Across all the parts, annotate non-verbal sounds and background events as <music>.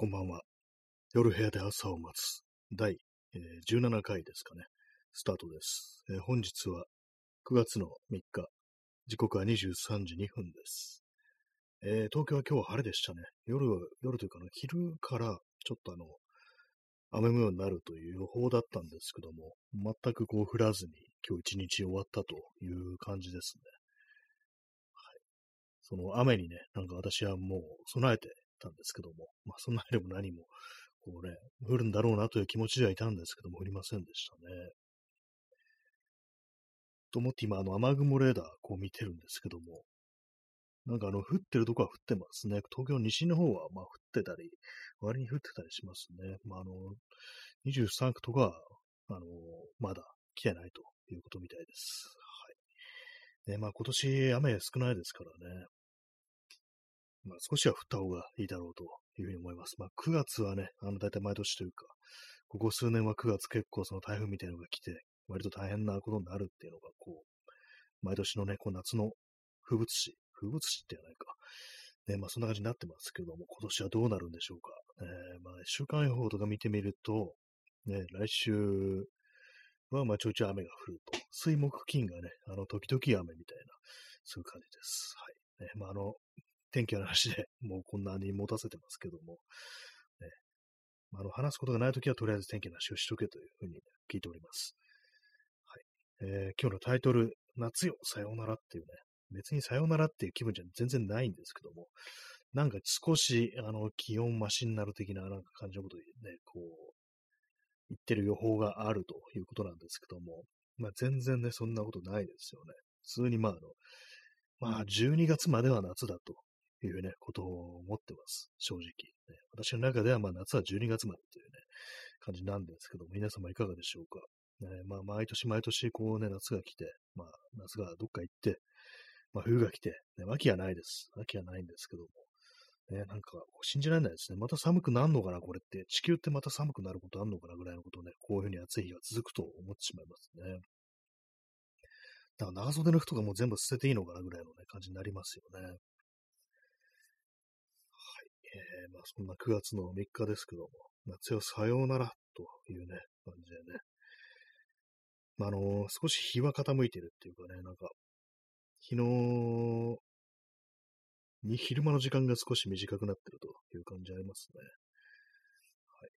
こんばんは。夜部屋で朝を待つ第、えー、17回ですかね。スタートです、えー、本日は9月の3日。時刻は23時2分です。えー、東京は今日は晴れでしたね。夜は、夜というか、ね、昼からちょっとあの、雨模様になるという予報だったんですけども、全くこう降らずに今日一日終わったという感じですね。はい。その雨にね、なんか私はもう備えてたんですけども、まあそんなにも何も、こうね、降るんだろうなという気持ちではいたんですけども、降りませんでしたね。と思って今、あの雨雲レーダーこう見てるんですけども、なんかあの、降ってるとこは降ってますね。東京西の方は、まあ降ってたり、割に降ってたりしますね。まああの、23区とかは、あの、まだ来てないということみたいです。はい。ね、まあ今年雨少ないですからね。まあ、少しは降った方がいいだろうというふうに思います。まあ、9月はね、あの、大体毎年というか、ここ数年は9月結構その台風みたいなのが来て、割と大変なことになるっていうのが、こう、毎年のね、こう夏の風物詩、風物詩ってやないか。ね、まあそんな感じになってますけども、今年はどうなるんでしょうか。えー、まあ週間予報とか見てみると、ね、来週はまあちょいちょい雨が降ると。水木金がね、あの、時々雨みたいな、そういう感じです。はい。ね、まああの、天気の話で <laughs> もうこんなに持たせてますけども、ね、あの話すことがないときはとりあえず天気の話をしとけというふうに聞いております。はい。えー、今日のタイトル、夏よ、さようならっていうね、別にさようならっていう気分じゃ全然ないんですけども、なんか少しあの気温マシになる的ななんか感じのことでね、こう、言ってる予報があるということなんですけども、まあ全然ね、そんなことないですよね。普通にまああの、まあ12月までは夏だというね、ことを思ってます。正直。ね、私の中では、まあ、夏は12月までというね、感じなんですけども、皆様いかがでしょうか。ね、まあ、毎年毎年、こうね、夏が来て、まあ、夏がどっか行って、まあ、冬が来て、ね、秋はないです。秋はないんですけども、ね、なんか、信じられないですね。また寒くなるのかな、これって。地球ってまた寒くなることあるのかな、ぐらいのことをね、こういうふうに暑い日が続くと思ってしまいますね。だから長袖の服とかも全部捨てていいのかな、ぐらいのね、感じになりますよね。えー、まあそんな9月の3日ですけども、夏よさようならというね、感じでね。まあ、の、少し日は傾いてるっていうかね、なんか、昨日に昼間の時間が少し短くなってるという感じありますね。はい。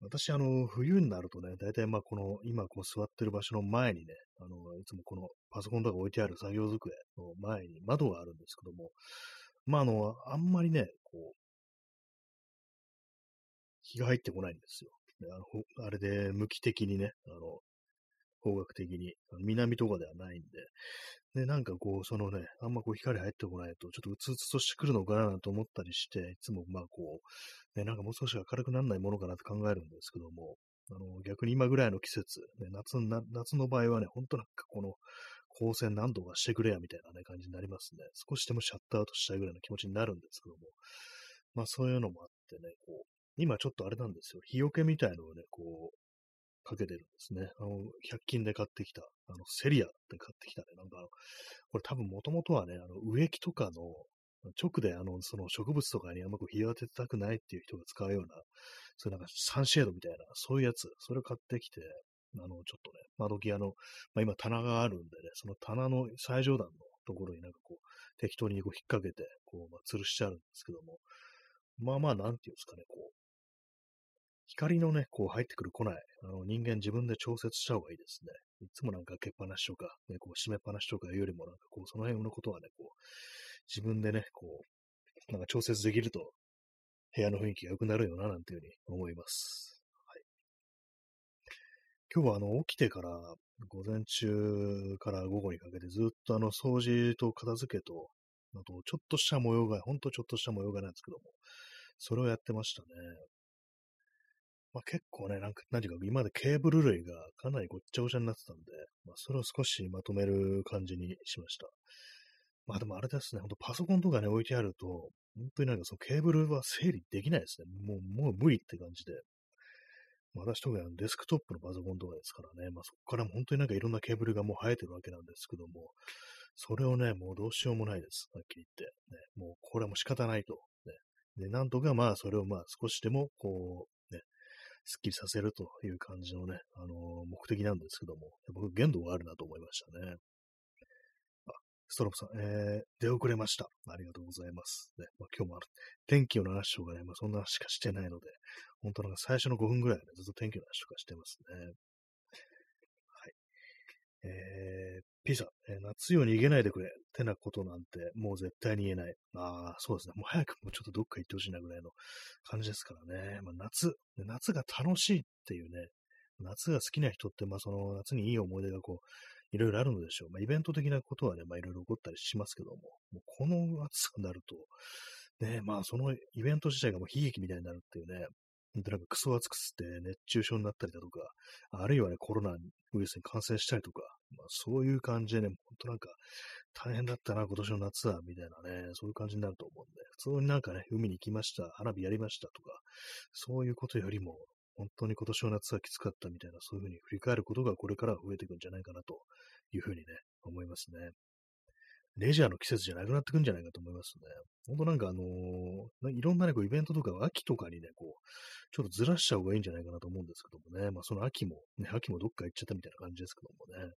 私、あの、冬になるとね、大体まあこの、今こう座ってる場所の前にね、あの、いつもこのパソコンとか置いてある作業机の前に窓があるんですけども、まあ、あの、あんまりね、こう、日が入ってこないんですよ。あのあれで、向き的にね、あの、方角的に、南とかではないんで、で、なんかこう、そのね、あんまこう光入ってこないと、ちょっとうつうつとしてくるのかなと思ったりして、いつもまあこう、ね、なんかもう少し明るくならないものかなって考えるんですけども、あの、逆に今ぐらいの季節、ね、夏な、夏の場合はね、ほんとなんかこの、光線なんとかしてくれやみたいなね、感じになりますね。少しでもシャットアウトしたいぐらいの気持ちになるんですけども、まあそういうのもあってね、こう、今ちょっとあれなんですよ。日よけみたいのをね、こう、かけてるんですね。あの、100均で買ってきた、あの、セリアって買ってきたね。なんか、これ多分もともとはね、あの、植木とかの、直であの、その植物とかにあんまこう日を当てたくないっていう人が使うような、そういうなんかサンシェードみたいな、そういうやつ、それを買ってきて、あの、ちょっとね、窓際の、まあ、今棚があるんでね、その棚の最上段のところになんかこう、適当にこう引っ掛けて、こう、まあ、吊るしてあるんですけども、まあまあ、なんていうんですかね、こう、光のね、こう入ってくる来ない、あの人間自分で調節した方がいいですね。いつもなんか開けっぱなしとか、ね、こう閉めっぱなしとかよりもなんかこう、その辺のことはね、こう、自分でね、こう、なんか調節できると、部屋の雰囲気が良くなるよな、なんていうふうに思います。今日はあの起きてから午前中から午後にかけてずっとあの掃除と片付けと、あとちょっとした模様が、ほんとちょっとした模様がなんですけども、それをやってましたね。まあ、結構ね、なんか、何か、今までケーブル類がかなりごっちゃごちゃになってたんで、まあ、それを少しまとめる感じにしました。まあでもあれですね、ほんとパソコンとかね、置いてあると、本当になんかそのケーブルは整理できないですね。もう、もう無理って感じで。私特にデスクトップのパソコンとかですからね、まあ、そこからも本当になんかいろんなケーブルがもう生えてるわけなんですけども、それをね、もうどうしようもないです。はっきり言って。ね、もうこれはもう仕方ないと、ね、で、なんとかまあ、それをまあ、少しでも、こう、ね、スッキリさせるという感じのね、あのー、目的なんですけども、僕、限度があるなと思いましたね。ストロープさん、えー、出遅れました。ありがとうございます。ね、まあ、今日もある天気の話とかね、まあ、そんな話しかしてないので、本当なんか最初の5分ぐらいはね、ずっと天気の話とかしてますね。はい。えー、P さん、えー、夏よ逃げないでくれってなことなんてもう絶対に言えない。ああ、そうですね。もう早くもうちょっとどっか行ってほしいなぐらいの感じですからね。まあ、夏、夏が楽しいっていうね、夏が好きな人って、まあその夏にいい思い出がこう、いろいろあるのでしょう。まあイベント的なことはね、まあいろいろ起こったりしますけども、もうこの暑さになると、ね、まあそのイベント自体がもう悲劇みたいになるっていうね、なんかクソ暑く吸って熱中症になったりだとか、あるいはね、コロナウイルスに感染したりとか、まあ、そういう感じでね、ほんとなんか、大変だったな、今年の夏は、みたいなね、そういう感じになると思うんで、普通になんかね、海に行きました、花火やりましたとか、そういうことよりも、本当に今年の夏はきつかったみたいな、そういうふうに振り返ることがこれから増えていくんじゃないかなというふうにね、思いますね。レジャーの季節じゃなくなってくんじゃないかと思いますね。ほんとなんかあのー、いろんなね、こうイベントとか秋とかにね、こう、ちょっとずらしちゃう方がいいんじゃないかなと思うんですけどもね。まあその秋も、ね、秋もどっか行っちゃったみたいな感じですけどもね。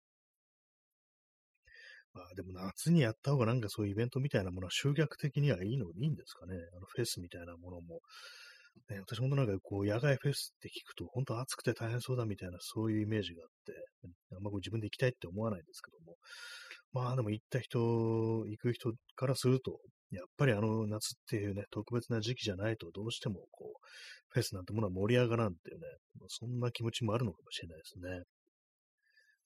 まあでも夏にやった方がなんかそういうイベントみたいなものは集客的にはいいの、いいんですかね。あのフェスみたいなものも。ね、私本当なんかこう野外フェスって聞くと本当暑くて大変そうだみたいなそういうイメージがあって、あんまこう自分で行きたいって思わないですけども。まあでも行った人、行く人からすると、やっぱりあの夏っていうね、特別な時期じゃないとどうしてもこう、フェスなんてものは盛り上がらんっていうね、そんな気持ちもあるのかもしれないですね。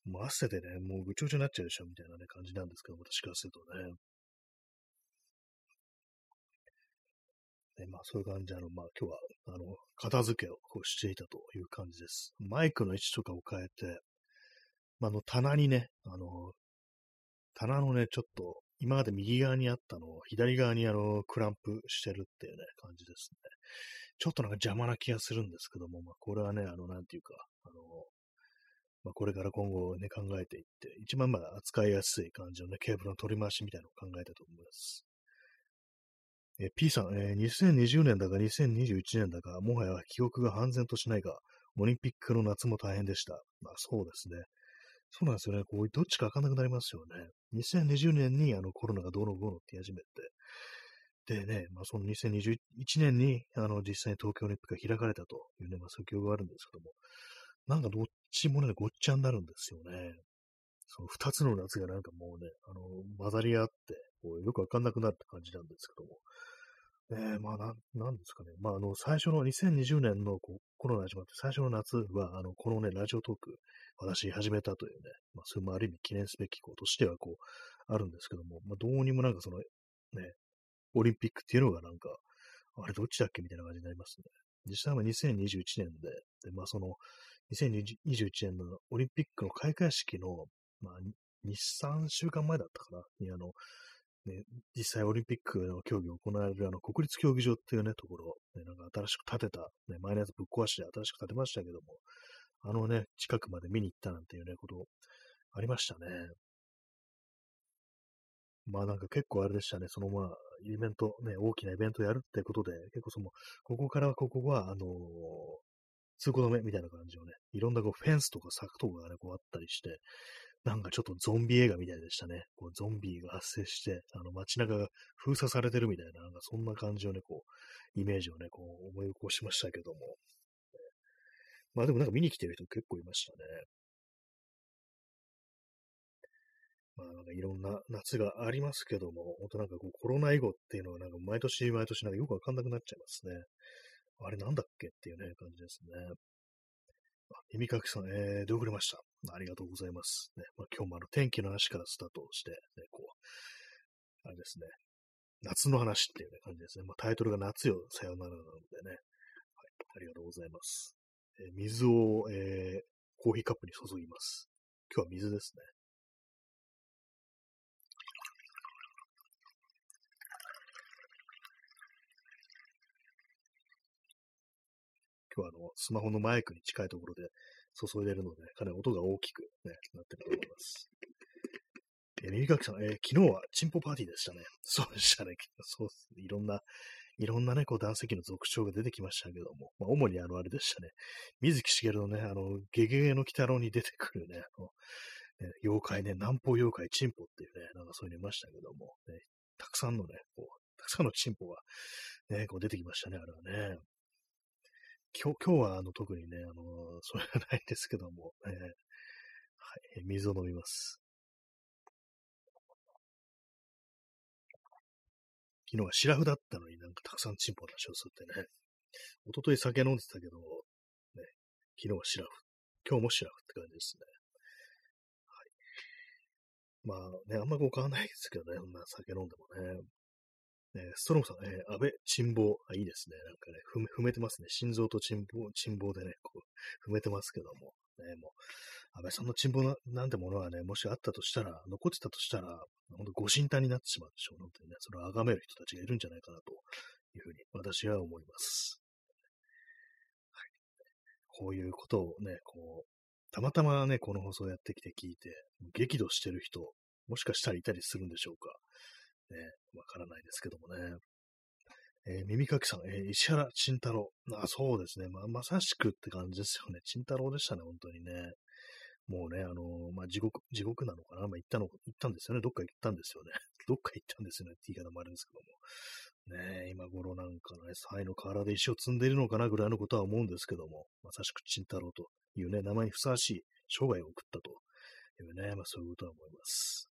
もう汗でね、もうぐちょぐちょになっちゃうでしょ、みたいなね、感じなんですけど、私からするとね。ねまあ、そういう感じで、あの、まあ、今日は、あの、片付けをしていたという感じです。マイクの位置とかを変えて、まあ、の、棚にね、あの、棚のね、ちょっと、今まで右側にあったのを左側にあの、クランプしてるっていうね、感じですね。ちょっとなんか邪魔な気がするんですけども、まあ、これはね、あの、なんていうか、あの、まあ、これから今後ね、考えていって、一番まあ扱いやすい感じのね、ケーブルの取り回しみたいなのを考えたと思います。え P さん、えー、2020年だか2021年だか、もはや記憶が半然としないが、オリンピックの夏も大変でした。まあそうですね。そうなんですよね。こう、どっちかわかなくなりますよね。2020年にあのコロナがどうのこうのって言い始めて、でね、まあその2021年にあの実際に東京オリンピックが開かれたというね、まあそういう記憶があるんですけども、なんかどっちもね、ごっちゃになるんですよね。その二つの夏がなんかもうね、あの、混ざり合って、こうよくわかんなくなるって感じなんですけども。えー、まあな、なんですかね。まあ、あの、最初の2020年のこコロナ始まって最初の夏は、あの、このね、ラジオトーク、私始めたというね、まあ、それもある意味記念すべきことしては、こう、あるんですけども、まあ、どうにもなんかその、ね、オリンピックっていうのがなんか、あれどっちだっけみたいな感じになりますね。実際は2021年で、で、まあその、2021年のオリンピックの開会式の、まあ、2、3週間前だったかな、にあの、ね、実際オリンピックの競技を行われるあの国立競技場っていうね、ところ、ね、なんか新しく建てた、ね、前のやつぶっ壊して新しく建てましたけども、あのね、近くまで見に行ったなんていうね、ことありましたね。まあなんか結構あれでしたね、そのまあ、イベント、ね、大きなイベントやるってことで、結構その、ここからここは、あのー、通行止めみたいな感じのね、いろんなこうフェンスとか柵とかがね、こうあったりして、なんかちょっとゾンビ映画みたいでしたね。こうゾンビが発生して、あの街中が封鎖されてるみたいな、なんかそんな感じをね、こう、イメージをね、こう思い起こしましたけども。まあでもなんか見に来てる人結構いましたね。まあなんかいろんな夏がありますけども、本当なんかこうコロナ以後っていうのはなんか毎年毎年なんかよくわかんなくなっちゃいますね。あれなんだっけっていうね、感じですね。あ、耳かきさん、えー、出遅れました？ありがとうございます。ねまあ、今日もあの天気の話からスタートして、ね、こう、あれですね、夏の話っていう、ね、感じですね。まあ、タイトルが夏よ、さよならなのでね、はい、ありがとうございます。えー、水を、えー、コーヒーカップに注ぎます。今日は水ですね。今日はあの、スマホのマイクに近いところで注いでるので、かなり音が大きく、ね、なってると思います。えー、耳かきさん、えー、昨日はチンポパーティーでしたね。<laughs> そうでしたね。そうです。いろんないろんなね、こう、男性の俗称が出てきましたけども、まあ、主にあの、あれでしたね。水木しげるのね、あの、ゲゲゲの鬼太郎に出てくるね、あの、ね、妖怪ね、南方妖怪チンポっていうね、なんかそういうのいましたけども、ね、たくさんのね、こう、たくさんのチンポが、ね、こう出てきましたね、あれはね。今日、今日はあの特にね、あの、それはないんですけども、ね、はい、水を飲みます。昨日はシラフだったのになんかたくさんチンポの話をするってね。一昨日酒飲んでたけど、ね、昨日はシラフ。今日もシラフって感じですね。はい。まあね、あんまり変わんないですけどね、そんな酒飲んでもね。ねストロムさん、えー、安倍沈望、あ、いいですね。なんかね、踏めてますね。心臓と沈望、沈望でね、こう、踏めてますけども。ね、もう、安倍さんの沈望なんてものはね、もしあったとしたら、残ってたとしたら、本当ご神体になってしまうでしょう。本当にね、それを崇める人たちがいるんじゃないかなというふうに私は思います。はい。こういうことをね、こう、たまたまね、この放送やってきて聞いて、激怒してる人、もしかしたらいたりするんでしょうか。ね、わからないですけどもね。えー、耳かきさん、えー、石原慎太郎。あ、そうですね。ままさしくって感じですよね。慎太郎でしたね、本当にね。もうね、あのー、まあ、地獄、地獄なのかなまあ、行ったの、行ったんですよね。どっか行ったんですよね。<laughs> どっか行ったんですよねって言い方もあるんですけども。ね今頃なんかね、才の河原で石を積んでいるのかなぐらいのことは思うんですけども、まさしく慎太郎というね、名前にふさわしい生涯を送ったというね、まあそういうことは思います。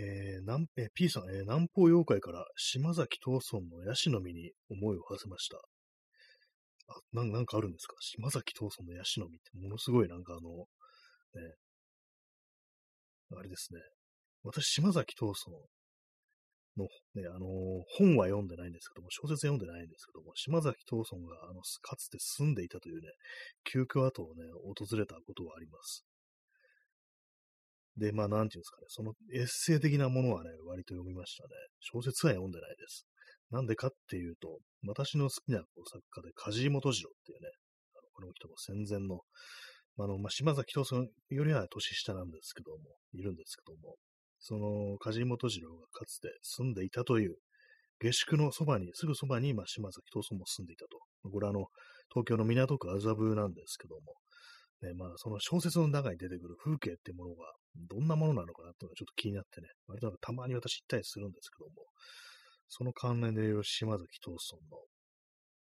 えー、南え、P さん、えー、南方妖怪から島崎藤村のヤシの実に思いを馳せました。あ、ななんかあるんですか？島崎藤村のヤシの実ってものすごいなんかあの、ね、あれですね。私、島崎藤村の、ね、あのー、本は読んでないんですけども、小説読んでないんですけども、島崎藤村があのかつて住んでいたというね、旧居跡をね、訪れたことはあります。で、まあ、なんていうんですかね、そのエッセイ的なものはね、割と読みましたね。小説は読んでないです。なんでかっていうと、私の好きな作家で、梶井元次郎っていうね、あのこの人も戦前の、あの、まあ、島崎藤村よりは年下なんですけども、いるんですけども、その梶井元次郎がかつて住んでいたという、下宿のそばに、すぐそばに、まあ、島崎藤村も住んでいたと。これはあの、東京の港区麻布なんですけども、ね、まあ、その小説の中に出てくる風景ってものが、どんなものなのかなっていうのがちょっと気になってね、割となんかたまに私行ったりするんですけども、その関連でいろいろ島崎藤村の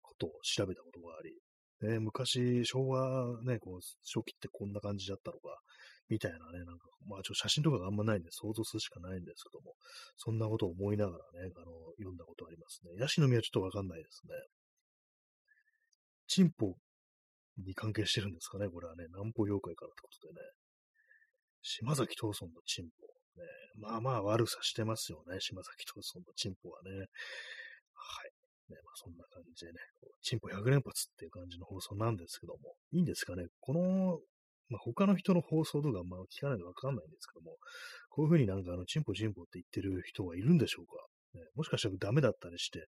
ことを調べたことがあり、ね、昔、昭和ね、こう、初期ってこんな感じだったのか、みたいなね、なんか、まあ、ちょっと写真とかがあんまないんで想像するしかないんですけども、そんなことを思いながらね、あの、読んだことありますね。ヤシの実はちょっとわかんないですね。チンポに関係してるんですかね、これはね。南方妖怪からってことでね。島崎藤村のチンポ。ね、まあまあ悪さしてますよね。島崎藤村のチンポはね。はい。ね、まあそんな感じでね、チンポ100連発っていう感じの放送なんですけども、いいんですかね？この、まあ、他の人の放送とかまあ聞かないとわかんないんですけども、こういうふうになんかあの、チンポチンポって言ってる人がいるんでしょうか？ね、もしかしたらダメだったりして、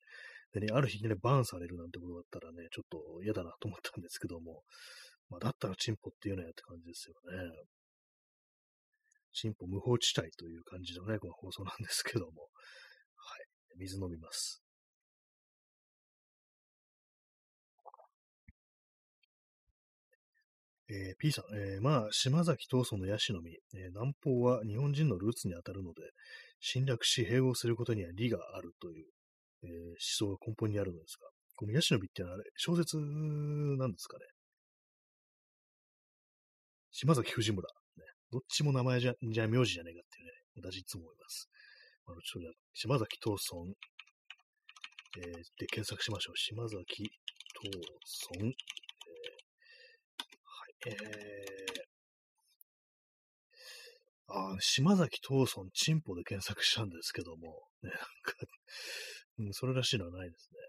でね、ある日ね、バーンされるなんてことだったらね、ちょっと嫌だなと思ったんですけども、まあ、だったらチンポっていうのやって感じですよね。チンポ無法地帯という感じのね、この放送なんですけども、はい。水飲みます。えー、P さん、えー、まあ、島崎藤村のヤシの実、えー、南方は日本人のルーツに当たるので、侵略し併合することには利があるというえー、思想が根本にあるのですが、このヤシの実ってのはあれ、小説なんですかね？島崎藤村。ね、どっちも名前じゃ、じゃ名字じゃねえかっていうね、私いつも思います。あの、ちょっと島崎藤村、えー、で検索しましょう。島崎藤村、えー、はい、えー、あ島崎藤村チンポで検索したんですけども、ね、なんかうん、それらしいのはないですね。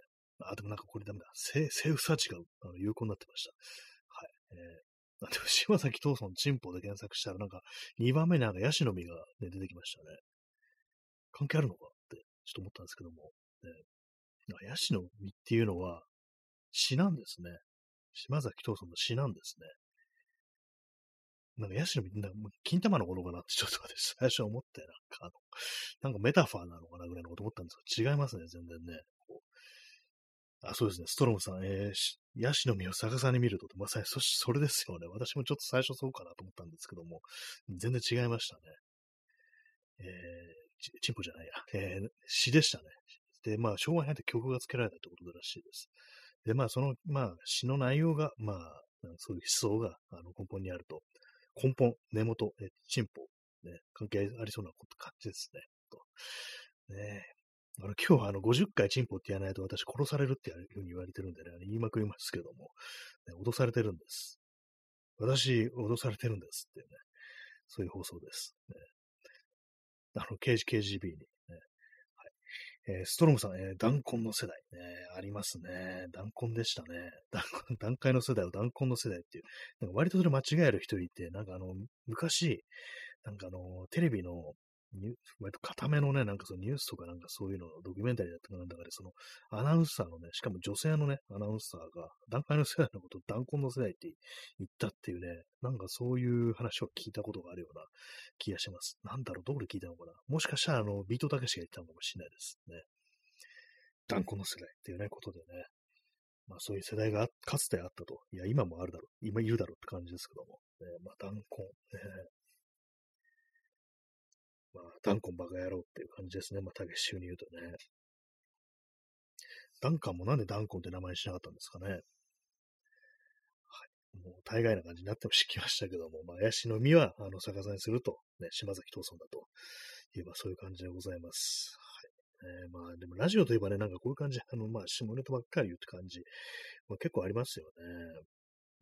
あ、でもなんかこれダメだ。セーフサーチがあの有効になってました。はい。えー、でも島崎藤村チンポで検索したらなんか2番目になんかヤシの実が、ね、出てきましたね。関係あるのかってちょっと思ったんですけども。ね、ヤシの実っていうのは詩なんですね。島崎藤村の詩なんですね。なんかヤシの実、なんか金玉のものかなってちょっと私最初思って、なんかあの、なんかメタファーなのかなぐらいのこと思ったんですけど、違いますね、全然ね。あ、そうですね、ストロムさん、えー、ヤシの実を逆さに見ると、まさにそそれですよね。私もちょっと最初そうかなと思ったんですけども、全然違いましたね。えー、チンポじゃないや、えー、詩でしたね。で、まあ、昭和に入って曲が付けられたってことらしいです。で、まあ、その、まあ、詩の内容が、まあ、そういう思想があの根本にあると。根本、根元、え進歩、ね、関係ありそうなこと感じですね。とねあの今日はあの50回チンポって言わないと私殺されるっていうふうに言われてるんでね、言いまくりますけども、ね、脅されてるんです。私、脅されてるんですっていうね、そういう放送です。ね、あの、KGB に、えー、ストロムさん、えー、弾痕の世代、ね、ありますね。弾痕でしたね。<laughs> 段階の世代を弾痕の世代っていう。なんか割とそれ間違える人いて、なんかあの、昔、なんかあの、テレビのニュ <laughs> 割と固めのね、なんかそのニュースとかなんかそういうの、ドキュメンタリーだったかなんだから、そのアナウンサーのね、しかも女性のね、アナウンサーが、段階の世代のことを弾痕の世代って言ったっていうね、なんかそういう話を聞いたことがあるような気がします。なんだろう、どこで聞いたのかな。もしかしたら、あの、ビートたけしが言ったのかもしれないですね。弾痕の世代っていうね、ことでね。まあそういう世代がかつてあったと。いや、今もあるだろう。今いるだろうって感じですけども。ね、まあ弾痕、ね。まあ、ダンコンバカ野郎っていう感じですね。まあ、たけしに言うとね。ダンカンもなんでダンコンって名前にしなかったんですかね。はい。もう大概な感じになってもしきましたけども、まあ、怪しの実は、あの、逆さにすると、ね、島崎藤村だといえばそういう感じでございます。はい。えー、まあ、でもラジオといえばね、なんかこういう感じ、あの、まあ、下ネタばっかり言うって感じ、まあ、結構ありますよね。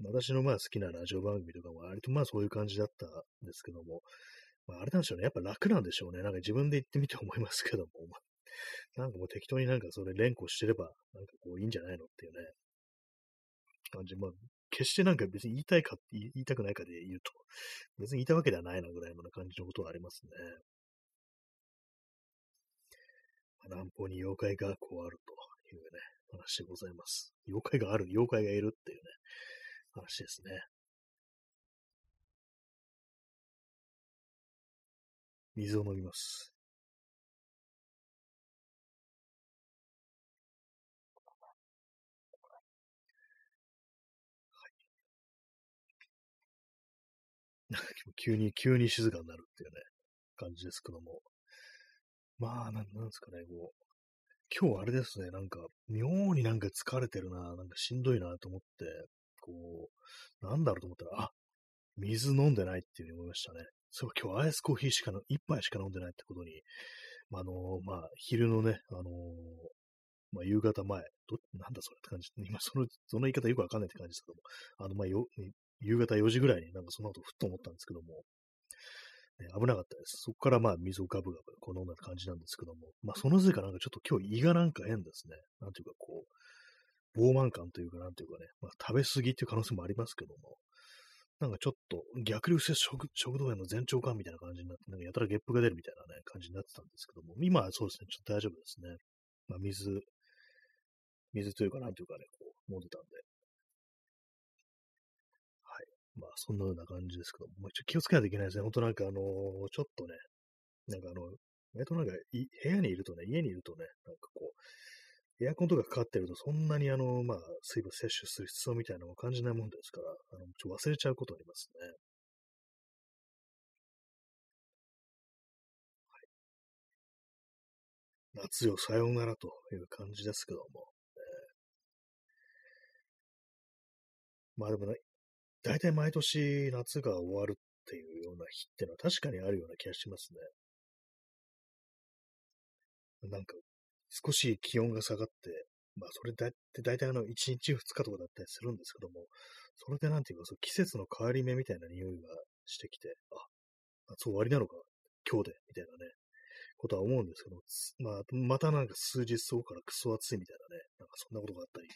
私のまあ好きなラジオ番組とかも割とまあそういう感じだったんですけども、まあ、あれなんでしょうね。やっぱ楽なんでしょうね。なんか自分で言ってみて思いますけども。<laughs> なんかもう適当になんかそれ連呼してれば、なんかこういいんじゃないのっていうね。感じ。まあ、決してなんか別に言いたいか言いたくないかで言うと、別に言いたわけではないなぐらいの感じのことはありますね。南方に妖怪がこうあるというね、話でございます。妖怪がある、妖怪がいるっていうね、話ですね。水を飲みます。はい。急に、急に静かになるっていうね、感じですけども。まあ、なんなんですかね、こう、今日あれですね、なんか、妙になんか疲れてるな、なんかしんどいなと思って、こう、なんだろうと思ったら、あ、水飲んでないっていうふうに思いましたね。そう、今日アイスコーヒーしかの一杯しか飲んでないってことに、あ、のー、まあ、昼のね、あのー、まあ、夕方前、ど、なんだそれって感じ。<laughs> 今、その、その言い方よくわかんないって感じですけども、あの、まあ、よ、夕方4時ぐらいになんかその後ふっと思ったんですけども、ね、危なかったです。そこからまあ水をガブガブこう飲んだ感じなんですけども、まあそのせいかなんかちょっと今日胃がなんか変ですね。なんていうかこう、膨慢感というかなんていうかね、まあ食べ過ぎっていう可能性もありますけども、なんかちょっと逆流性食食道炎の前兆感みたいな感じになって、なんかやたらゲップが出るみたいなね、感じになってたんですけども、今はそうですね、ちょっと大丈夫ですね。まあ、水、水というかなんというかね、こう、飲んでたんで。はい。まあ、そんなような感じですけども、まあ、ちょ気をつけないといけないですね。ほんとなんかあのー、ちょっとね、なんかあの、割となんかい部屋にいるとね、家にいるとね、なんかこう、エアコンとかかかってると、そんなにあの、まあ、水分摂取する必要みたいなのを感じないもんですから、ちょ忘れちゃうことありますね。はい。夏よさようならという感じですけども。えー、まあでもね、大体毎年夏が終わるっていうような日ってのは確かにあるような気がしますね。なんか少し気温が下がって、まあ、それだって大体あの、1日2日とかだったりするんですけども、それでなんていうか、そ季節の変わり目みたいな匂いがしてきて、あ、夏終わりなのか、今日で、みたいなね、ことは思うんですけど、まあ、またなんか数日後からクソ暑いみたいなね、なんかそんなことがあったり、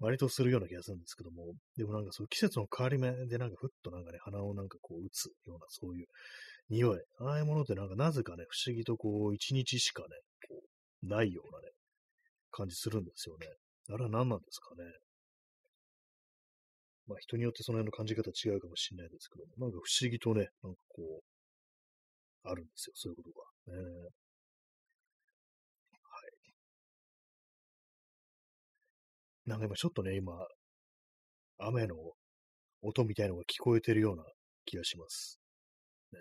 割とするような気がするんですけども、でもなんかそういう季節の変わり目でなんかふっとなんかね、鼻をなんかこう打つようなそういう匂い、ああいうものってなんかなぜかね、不思議とこう一日しかね、こうないようなね、感じするんですよね。あれは何なんですかね。まあ人によってその辺の感じ方違うかもしれないですけど、なんか不思議とね、なんかこう、あるんですよ、そういうことが。えー、はい。なんか今ちょっとね、今、雨の音みたいのが聞こえてるような気がします。ね。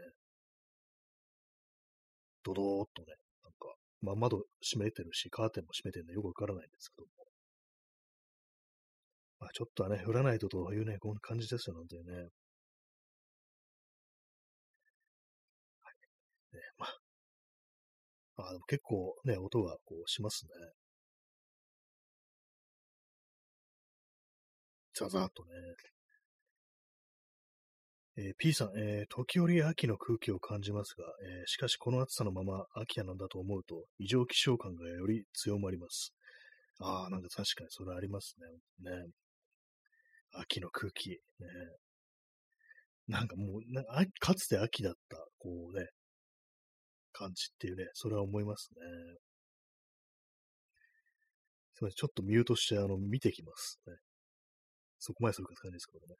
ドドーっとね、なんか、まあ、窓閉めてるし、カーテンも閉めてるんでよくわからないんですけども。まあ、ちょっとはね、降らないとというね、こんな感じですよ、なんてね。はい。ね、まあ、あでも結構ね、音がこうしますね。ザザーっとね。えー、P さん、えー、時折秋の空気を感じますが、えー、しかしこの暑さのまま秋なんだと思うと、異常気象感がより強まります。ああ、なんか確かにそれありますね。ね。秋の空気。ね。なんかもう、なんかかつて秋だった、こうね、感じっていうね、それは思いますね。すみません、ちょっとミュートして、あの、見てきますね。そこまでするかって感じですけどね。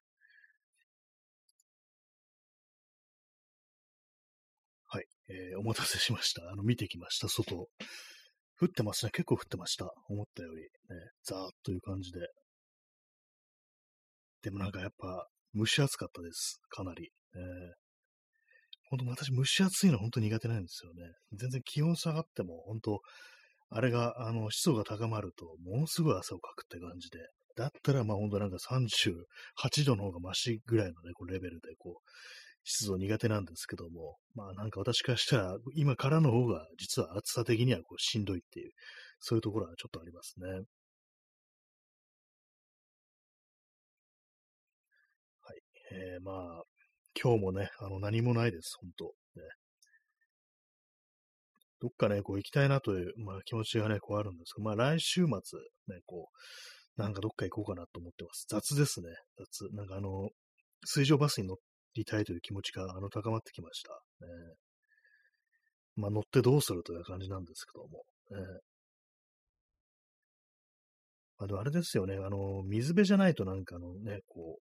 はいえー、お待たせしました。あの、見てきました、外。降ってますね。結構降ってました。思ったより。ね、ザーッという感じで。でもなんかやっぱ、蒸し暑かったです。かなり。えー、本当私蒸し暑いの本当苦手なんですよね。全然気温下がっても、本当あれが、あの、湿度が高まると、ものすごい汗をかくって感じで。だったら、まあ本当なんか38度の方がマシぐらいのね、こうレベルで、こう、湿度苦手なんですけども、まあなんか私からしたら、今からの方が実は暑さ的にはこうしんどいっていう、そういうところはちょっとありますね。えー、まあ、今日もね、あの何もないです、本当ね。どっかね、こう行きたいなという、まあ気持ちがね、こうあるんですけど、まあ来週末、ね、こう、なんかどっか行こうかなと思ってます。雑ですね。雑。なんかあの、水上バスに乗りたいという気持ちがあの高まってきました。ね、まあ、乗ってどうするという感じなんですけども。ね、あ、でもあれですよね、あの、水辺じゃないとなんかのね、こう、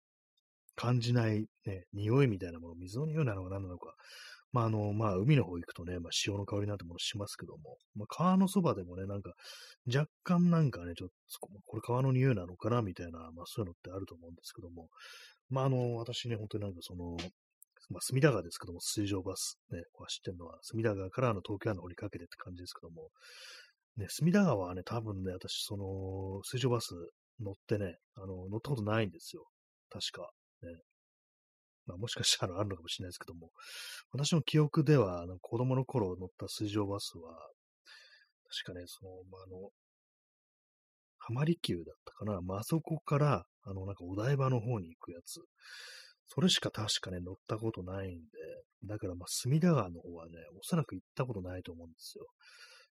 感じないね、匂いみたいなもの、水の匂いなのか何なのか、まあ、あの、まあ、海の方行くとね、まあ、潮の香りなんてものしますけども、まあ、川のそばでもね、なんか、若干なんかね、ちょっと、これ川の匂いなのかな、みたいな、まあ、そういうのってあると思うんですけども、まあ、あの、私ね、本当になんかその、まあ、隅田川ですけども、水上バス、ね、走ってるのは、隅田川からの東京湾の降りかけてって感じですけども、ね、隅田川はね、多分ね、私、その、水上バス乗ってね、あの、乗ったことないんですよ。確か。ね。まあ、もしかしたらあるのかもしれないですけども、私の記憶では、あの子供の頃乗った水上バスは、確かね、その、まあ、あの、浜離宮だったかな。まあ、そこから、あの、なんかお台場の方に行くやつ。それしか確かね、乗ったことないんで、だからまあ、隅田川の方はね、おそらく行ったことないと思うんですよ。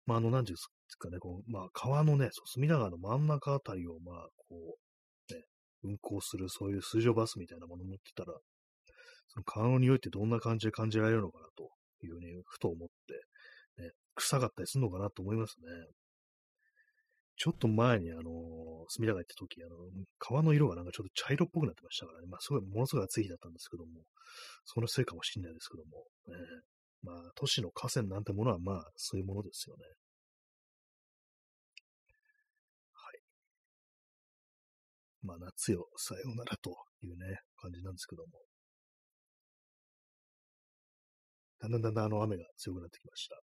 まあ、あの、なんていうんですかね、こう、まあ、川のね、そう隅田川の真ん中あたりを、まあ、こう、運行するそういう水上バスみたいなもの乗ってたら、その川の匂いってどんな感じで感じられるのかなというふうに、ふと思って、ね、臭かったりするのかなと思いますね。ちょっと前に、あのー、隅田川行った時、あの、川の色がなんかちょっと茶色っぽくなってましたからね。まあ、すごい、ものすごい暑い日だったんですけども、そのせいかもしれないですけども、ね、まあ、都市の河川なんてものは、まあ、そういうものですよね。はい。まあ、夏よ、さようならというね、感じなんですけども。だんだんだんだんあの雨が強くなってきました。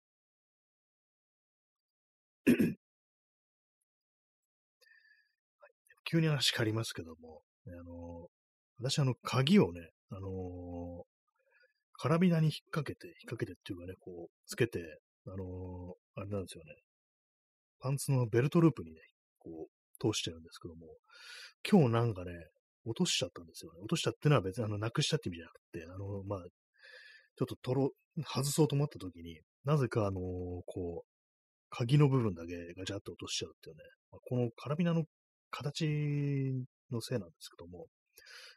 急に話変わりますけども、あの、私あの、鍵をね、あの、カラビナに引っ掛けて、引っ掛けてっていうかね、こう、つけて、あの、あれなんですよね。パンツのベルトループにね、こう、通してるんですけども、今日なんかね、落としちゃったんですよね。落としたってのは別にあの、なくしたって意味じゃなくて、あの、まあ、ちょっと取ろ、外そうと思った時に、なぜかあのこう、鍵の部分だけガチャッと落としちゃうっていうね、まあ、このカラビナの形のせいなんですけども、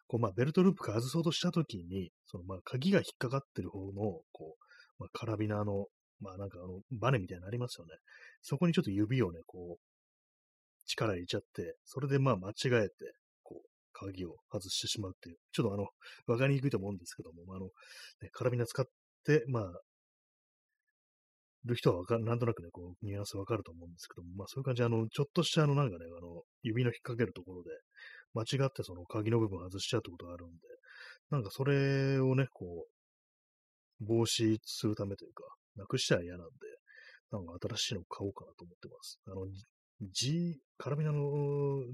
こう、まあ、ベルトループ外そうとしたときに、その、まあ、鍵が引っかかってる方の、こう、まあ、カラビナの、まあ、なんかあの、バネみたいになりますよね。そこにちょっと指をね、こう、力入れちゃって、それでまあ、間違えて、こう、鍵を外してしまうっていう、ちょっとあの、わかりにくいと思うんですけども、あの、ね、カラビナ使って、まあ、る人はわかなんとなくね、こう、ニュアンスわかると思うんですけども、まあそういう感じで、あの、ちょっとしたあの、なんかね、あの、指の引っ掛けるところで、間違ってその鍵の部分外しちゃうってことがあるんで、なんかそれをね、こう、防止するためというか、なくしちゃ嫌なんで、なんか新しいの買おうかなと思ってます。あの、G、カラビナの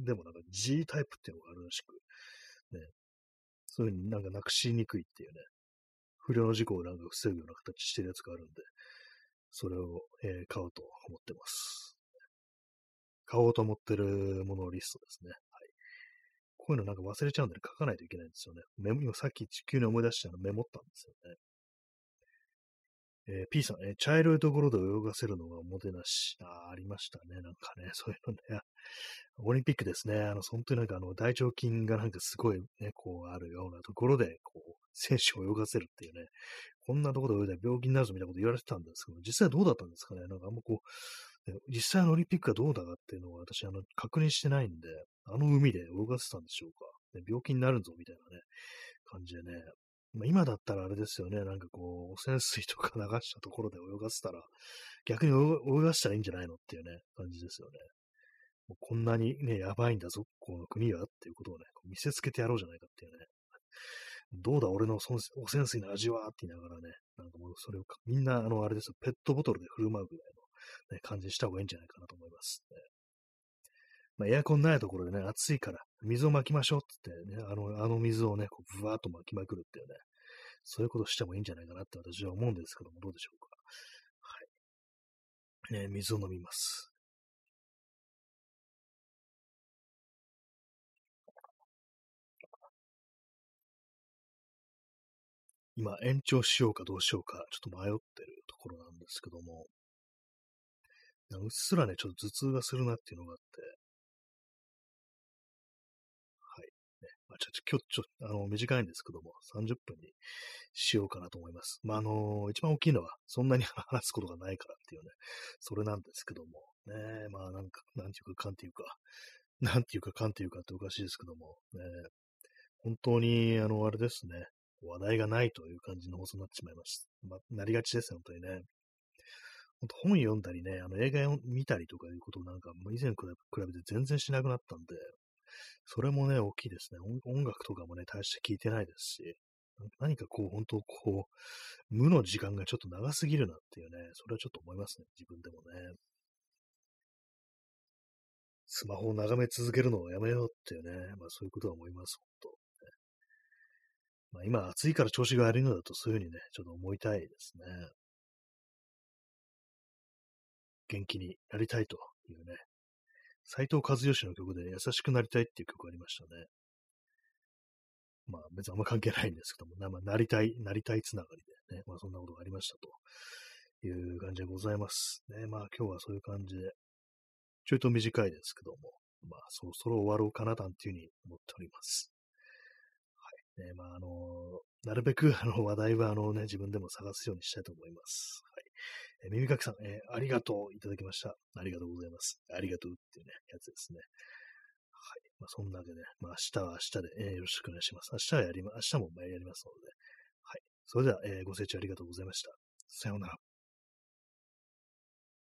でもなんか G タイプっていうのがあるらしく、ね、そういうふうになんかなくしにくいっていうね、不良の事故をなんか防ぐような形してるやつがあるんで、それを、えー、買おうと思ってます。買おうと思ってるものリストですね。はい。こういうのなんか忘れちゃうんで、ね、書かないといけないんですよね。メモ、今さっき地球に思い出してあのメモったんですよね。えー、P さん、えー、茶色いところで泳がせるのがおもてなし。あありましたね。なんかね、<laughs> そういうのね。オリンピックですね。あの、本当になんかあの、大腸筋がなんかすごいね、こうあるようなところで、こう、選手を泳がせるっていうね、こんなところで泳いだら病気になるぞみたいなこと言われてたんですけど、実際どうだったんですかね？なんかあんまこう、実際のオリンピックがどうだかっていうのは私、あの、確認してないんで、あの海で泳がせたんでしょうか？ね、病気になるぞみたいなね、感じでね、まあ、今だったらあれですよね、なんかこう、汚染水とか流したところで泳がせたら、逆に泳がせたらいいんじゃないのっていうね、感じですよね。もうこんなにね、やばいんだぞ、この国はっていうことをね、見せつけてやろうじゃないかっていうね。<laughs> どうだ、俺の汚染水の味はって言いながらね、なんかもうそれをみんな、あの、あれですよ、ペットボトルで振る舞うぐらいの、ね、感じにした方がいいんじゃないかなと思います、ね。まあ、エアコンないところでね、暑いから、水をまきましょうってってね、あの、あの水をね、こうブワーっと巻きまくるっていうね、そういうことしてもいいんじゃないかなって私は思うんですけども、どうでしょうか。はい。ね、水を飲みます。今、延長しようかどうしようか、ちょっと迷ってるところなんですけども、うっすらね、ちょっと頭痛がするなっていうのがあって、ちょっと今日、ちょっと、あの、短いんですけども、30分にしようかなと思います。まあ、あの一番大きいのは、そんなに <laughs> 話すことがないからっていうね、それなんですけども、ね、まあ、なんか、なんていうか、かんていうか、なんていうか、かんていうかっておかしいですけども、ね、本当に、あの、あれですね、話題がないという感じの放送になってしまいました。まあ、なりがちですね、本当にね。本読んだりね、あの映画を見たりとかいうことなんか、以前比べて全然しなくなったんで、それもね、大きいですね。音楽とかもね、大して聞いてないですし、何かこう、本当こう、無の時間がちょっと長すぎるなっていうね、それはちょっと思いますね、自分でもね。スマホを眺め続けるのをやめようっていうね、まあそういうことは思います、本当。まあ、今暑いから調子が悪いのだとそういうふうにね、ちょっと思いたいですね。元気になりたいというね。斎藤和義の曲で優しくなりたいっていう曲がありましたね。まあ別にあんま関係ないんですけども、なまあ、なりたい、なりたいつながりでね、まあそんなことがありましたという感じでございます。ね、まあ今日はそういう感じで、ちょいと短いですけども、まあそろそろ終わろうかななんていうふうに思っております。はいね、まあ、あの、なるべくあの話題はあのね、自分でも探すようにしたいと思います。え、耳かきさん、えー、ありがとういただきました。ありがとうございます。ありがとうっていうね、やつですね。はい。まあ、そんなわけで、まあ、明日は明日で、えー、よろしくお願いします。明日はやりま、明日もやりますので、はい。それでは、えー、ご清聴ありがとうございました。さようなら。